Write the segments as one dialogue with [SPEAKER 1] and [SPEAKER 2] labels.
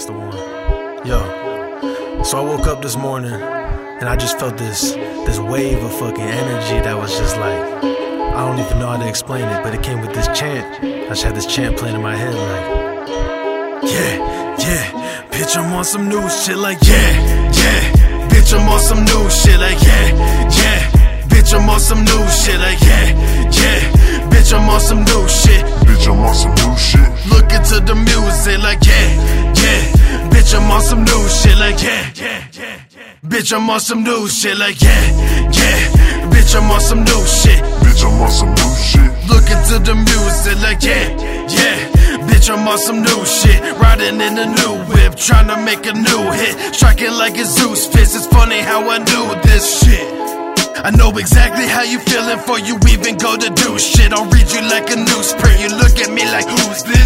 [SPEAKER 1] That's the one. Yo. So I woke up this morning and I just felt this this wave of fucking energy that was just like I don't even know how to explain it, but it came with this chant. I just had this chant playing in my head like Yeah, yeah, bitch, I'm on some new shit like yeah, yeah, bitch, I'm on some new shit like yeah, yeah, bitch, I'm on some new shit like yeah, yeah, bitch, I'm on some new shit.
[SPEAKER 2] Bitch, I'm on some new shit.
[SPEAKER 1] Look into the music like yeah, yeah. Bitch, I'm on some new shit like yeah, yeah, yeah. Bitch, I'm on some new shit like yeah, yeah. Bitch, I'm on some new shit.
[SPEAKER 2] Bitch, I'm on some new shit.
[SPEAKER 1] Look into the music like yeah, yeah. Bitch, I'm on some new shit. Riding in a new whip, trying to make a new hit. Striking like a Zeus fist. It's funny how I knew this shit. I know exactly how you feeling before you even go to do shit. I'll read you like a newsprint. You look at me like?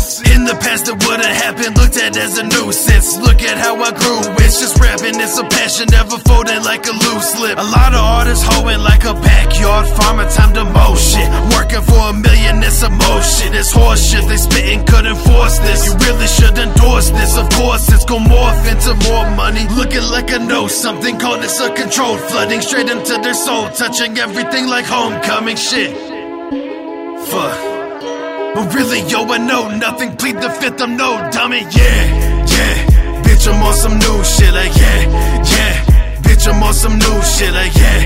[SPEAKER 1] In the past, it wouldn't happen. Looked at as a nuisance. Look at how I grew. It's just rapping. It's a passion, never folding like a loose lip. A lot of artists hoeing like a backyard farmer. Time to mow shit. Working for a million, it's emotion. It's horse shit. They spitting, couldn't force this. You really should endorse this. Of course, it's gonna morph into more money. Looking like I know something. Call this a controlled flooding straight into their soul. Touching everything like homecoming shit. Fuck. But really, yo, I know nothing. Plead the fifth, I'm no dummy. Yeah, yeah. Bitch, I'm on some new shit. Like, yeah, yeah. Bitch, I'm on some new shit. Like, yeah,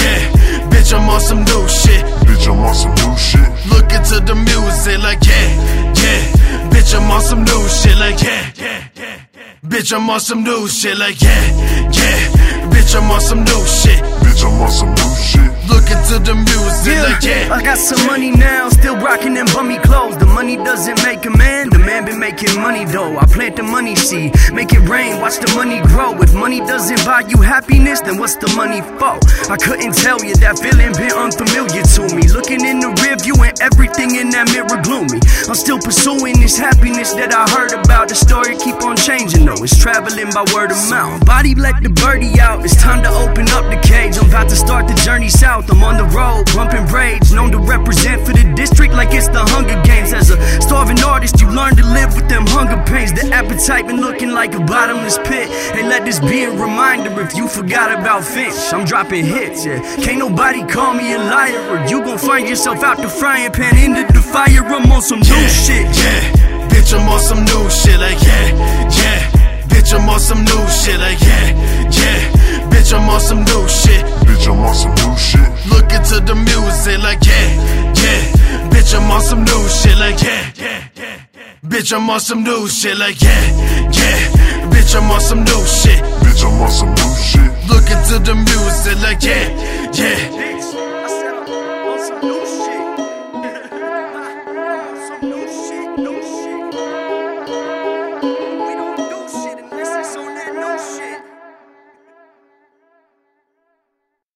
[SPEAKER 1] yeah. Bitch, I'm on some new shit.
[SPEAKER 2] Bitch, I'm on some new shit.
[SPEAKER 1] Look into the music. Like, yeah, yeah. Bitch, I'm on some new shit. Like, yeah, yeah, yeah. Bitch, I'm on some new shit. Like, yeah, yeah. Bitch, I'm on some new shit.
[SPEAKER 2] Bitch, I'm on some new shit.
[SPEAKER 1] Look to the music. Like, yeah.
[SPEAKER 3] I got some money now, still rocking them bummy clothes. The money doesn't make a man, the man been making money though. I plant the money seed, make it rain, watch the money grow. If money doesn't buy you happiness, then what's the money for? I couldn't tell you that feeling been unfamiliar to me. Looking in the rear view and everything in that mirror gloomy. I'm still pursuing this happiness that I heard about. The story keep on changing though, it's traveling by word of mouth. Body let the birdie out, it's time to open up the cage. I'm about to start the journey south. I'm on the road, bumping braids, known to represent for the district like it's the Hunger Games. As a starving artist, you learn to live with them hunger pains. The appetite been looking like a bottomless pit. And let this be a reminder if you forgot about Finch. I'm dropping hits, yeah. Can't nobody call me a liar, or you gon' find yourself out the frying pan into the fire. I'm on some new shit.
[SPEAKER 1] Yeah, bitch, I'm on some new shit. Like, yeah, yeah. Bitch, I'm on some new shit. Like, yeah, yeah. Bitch, I'm on some new shit. Music. Like, yeah, yeah. Bitch, I'm on some new shit. Like, yeah, yeah, yeah. Bitch, I'm on some new shit. Like, yeah, yeah. Bitch, I'm on some new shit.
[SPEAKER 2] Bitch, I'm on some new shit.
[SPEAKER 1] Look into the music. Like, yeah, yeah.